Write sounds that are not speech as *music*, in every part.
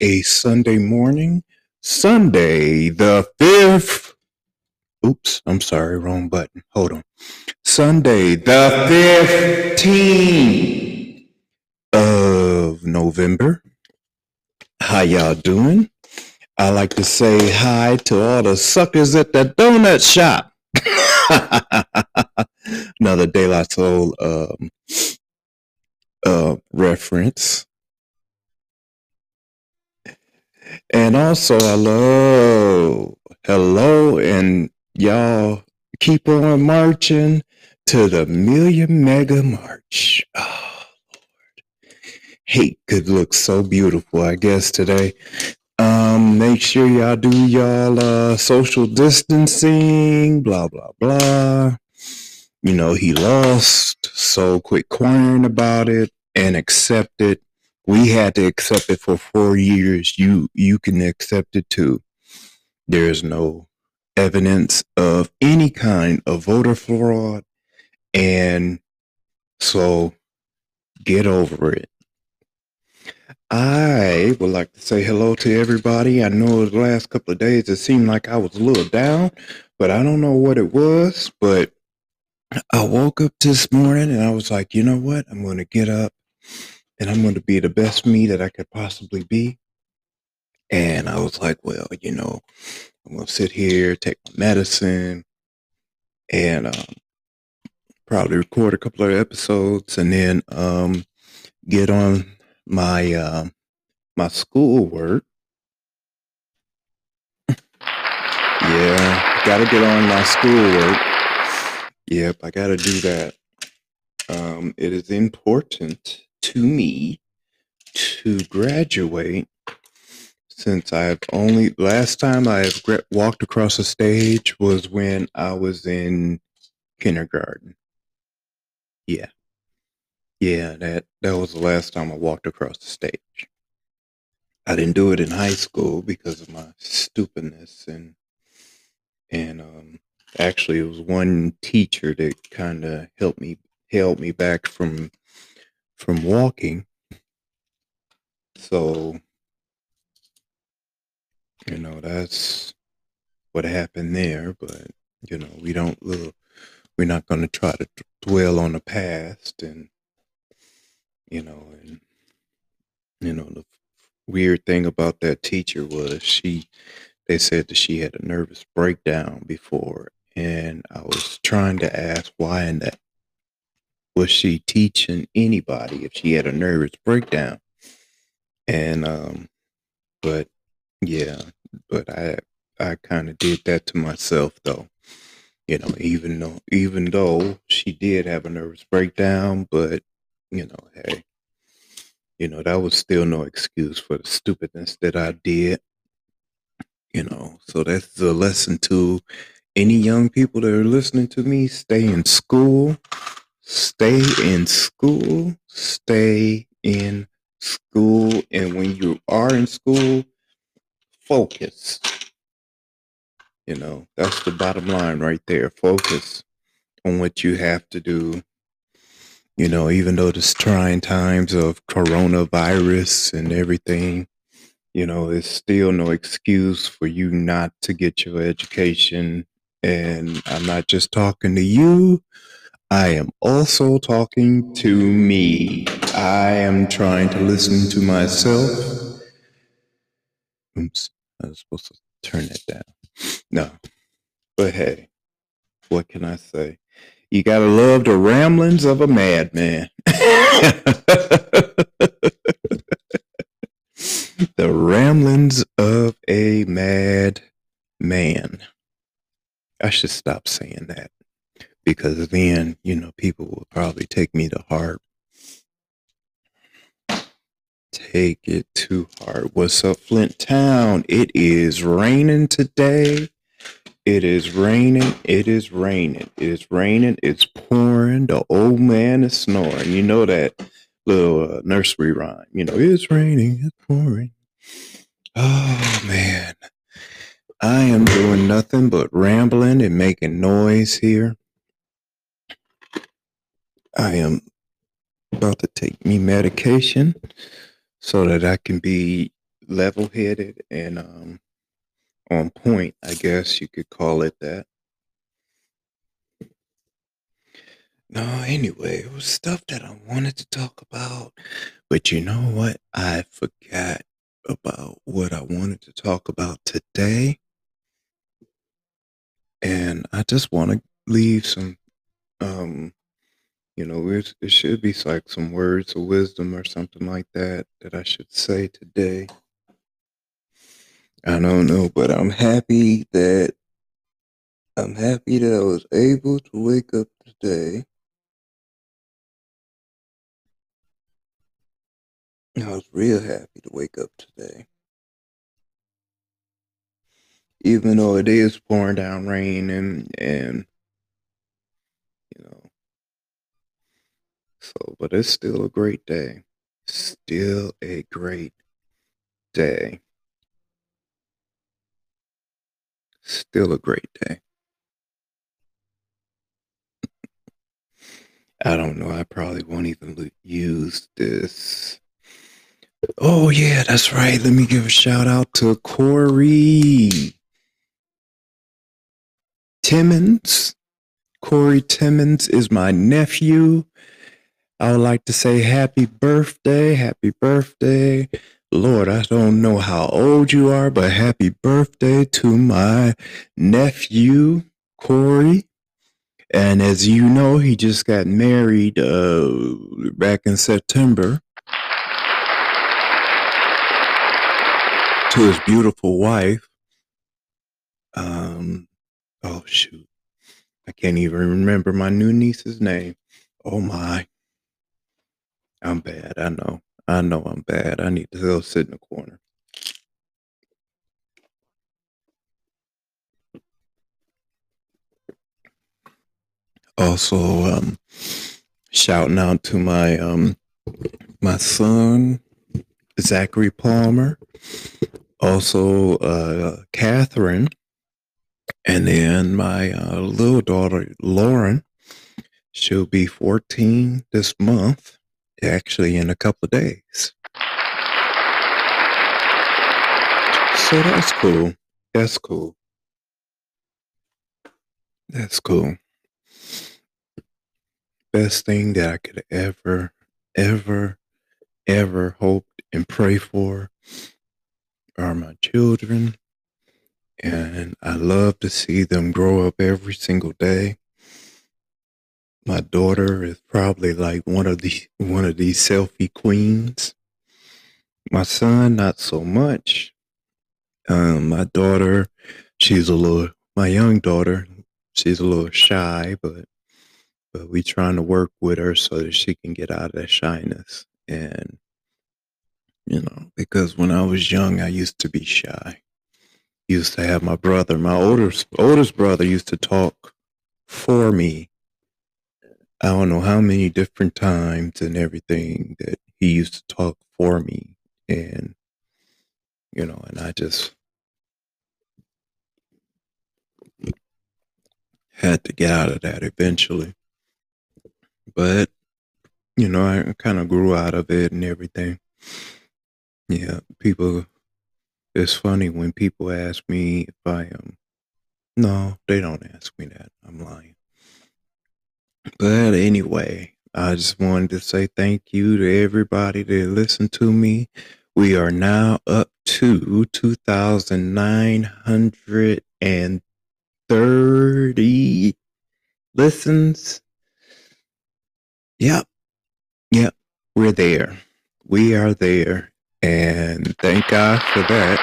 a Sunday morning, Sunday the 5th. Oops, I'm sorry, wrong button. Hold on. Sunday the 15th of November. How y'all doing? I like to say hi to all the suckers at the donut shop. *laughs* Another De La Soul um, uh, reference. And also, hello, hello, and y'all keep on marching to the Million MAGA March. Oh, Lord. Hate could look so beautiful, I guess, today. Um, make sure y'all do y'all uh, social distancing, blah, blah, blah. You know, he lost, so quit crying about it and accept it. We had to accept it for four years. You you can accept it too. There is no evidence of any kind of voter fraud, and so get over it. I would like to say hello to everybody. I know the last couple of days it seemed like I was a little down, but I don't know what it was. But I woke up this morning and I was like, you know what? I'm going to get up and I'm going to be the best me that I could possibly be. And I was like, well, you know, I'm going to sit here, take my medicine, and um, probably record a couple of episodes and then um, get on my uh, my schoolwork. yeah, got to get on my schoolwork. Yep, I got to do that. Um, it is important to me to graduate since I've only last time I have walked across a stage was when I was in kindergarten. Yeah. Yeah, that that was the last time I walked across the stage. I didn't do it in high school because of my stupidness and and um actually it was one teacher that kind of helped me held me back from from walking. So, you know, that's what happened there. But, you know, we don't, look, we're not going to try to dwell on the past and, you know, and, you know, the weird thing about that teacher was she, they said that she had a nervous breakdown before. And I was trying to ask why in that was she teaching anybody if she had a nervous breakdown? And um, but yeah, but I I kind of did that to myself though. You know, even though even though she did have a nervous breakdown, but you know, hey, you know, that was still no excuse for the stupidness that I did. You know, so that's a lesson to any young people that are listening to me. Stay in school stay in school, stay in school. And when you are in school, focus. You know, that's the bottom line right there. Focus on what you have to do. You know, even though there's trying times of coronavirus and everything, you know, it's still no excuse for you not to get your education. And I'm not just talking to you, I am also talking to me. I am trying to listen to myself. Oops, I was supposed to turn it down. No, but hey, what can I say? You gotta love the ramblings of a madman. *laughs* the ramblings of a mad man. I should stop saying that because then, you know, people will probably take me to heart. Take it to heart. What's up, Flint Town? It is raining today. It is raining. It is raining. It is raining. It's pouring. The old man is snoring. You know that little uh, nursery rhyme. You know, it's raining. It's pouring. Oh, man. I am doing nothing but rambling and making noise here. I am about to take me medication so that I can be level headed and um, on point, I guess you could call it that. No, anyway, it was stuff that I wanted to talk about, but you know what? I forgot about what I wanted to talk about today. And I just want to leave some, um, you know, it, it should be like some words of wisdom or something like that that I should say today. I don't know, but I'm happy that I'm happy that I was able to wake up today. I was real happy to wake up today. Even though it is pouring down rain and and you know so but it's still a great day. Still a great day. Still a great day. I don't know. I probably won't even use this. Oh, yeah, that's right. Let me give a shout out to Corey Timmons. Corey Timmons is my nephew. I would like to say happy birthday. Happy birthday. Lord, I don't know how old you are, but happy birthday to my nephew, Corey. And as you know, he just got married uh, back in September to his beautiful wife. Um, oh shoot, I can't even remember my new niece's name. Oh my, I'm bad. I know. I know I'm bad. I need to go sit in the corner. Also, um, shouting out to my um, my son Zachary Palmer, also uh, Catherine, and then my uh, little daughter Lauren. She'll be 14 this month, actually in a couple of days. So that's cool. That's cool. That's cool. Best thing that I could ever, ever, ever hope and pray for are my children. And I love to see them grow up every single day. My daughter is probably like one of the one of these selfie queens. My son, not so much. Um, my daughter, she's a little, my young daughter, she's a little shy, but but we trying to work with her so that she can get out of that shyness. And you know, because when I was young, I used to be shy. Used to have my brother, my oldest oldest brother, used to talk for me. I don't know how many different times and everything that he used to talk for me, and you know, and I just had to get out of that eventually. But, you know, I kind of grew out of it and everything. Yeah, people, it's funny when people ask me if I am. No, they don't ask me that. I'm lying. But anyway, I just wanted to say thank you to everybody that listened to me. We are now up to 2,930 listens. Yep. Yep. We're there. We are there. And thank God for that.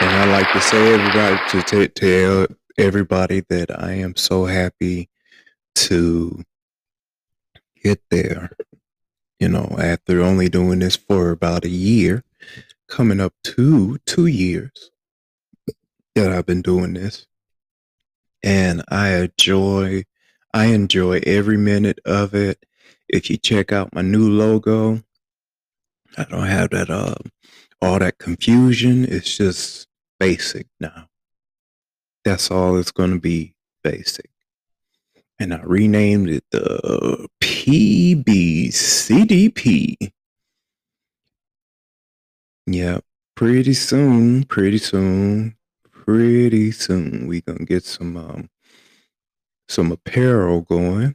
And I like to say everybody to tell everybody that I am so happy to get there. You know, after only doing this for about a year, coming up to two years that I've been doing this. And I enjoy I enjoy every minute of it. If you check out my new logo, I don't have that uh, all that confusion. It's just basic now. That's all it's going to be basic. And I renamed it the PBCDP. Yep. pretty soon, pretty soon, pretty soon, we gonna get some um some apparel going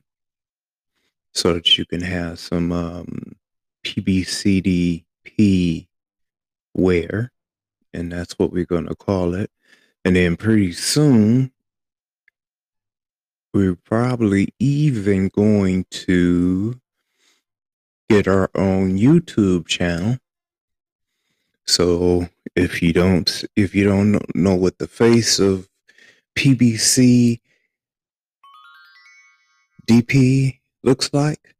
so that you can have some um PBCDP wear, and that's what we're gonna call it. And then pretty soon, we're probably even going to get our own YouTube channel. So if you don't if you don't know what the face of PBC DP looks like,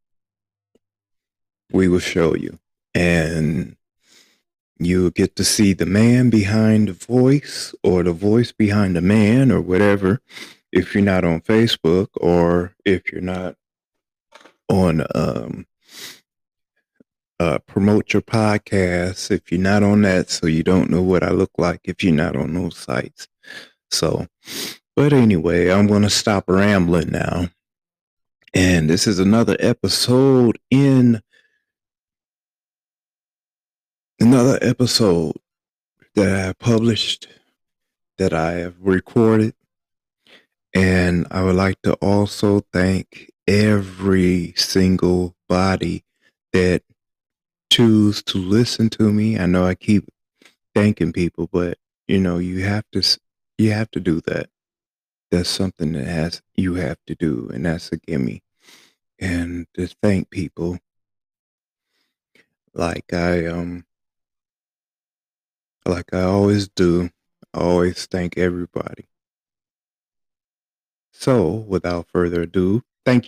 we will show you. And you'll get to see the man behind the voice or the voice behind the man or whatever if you're not on Facebook or if you're not on um uh promote your podcast if you're not on that so you don't know what I look like if you're not on those sites. So but anyway, I'm going to stop rambling now. And this is another episode in another episode that I published that I have recorded. And I would like to also thank every single body that choose to listen to me. I know I keep thanking people, but you know, you have to you have to do that. That's something that has you have to do, and that's a gimme. And to thank people like I um like I always do. I always thank everybody. So, without further ado,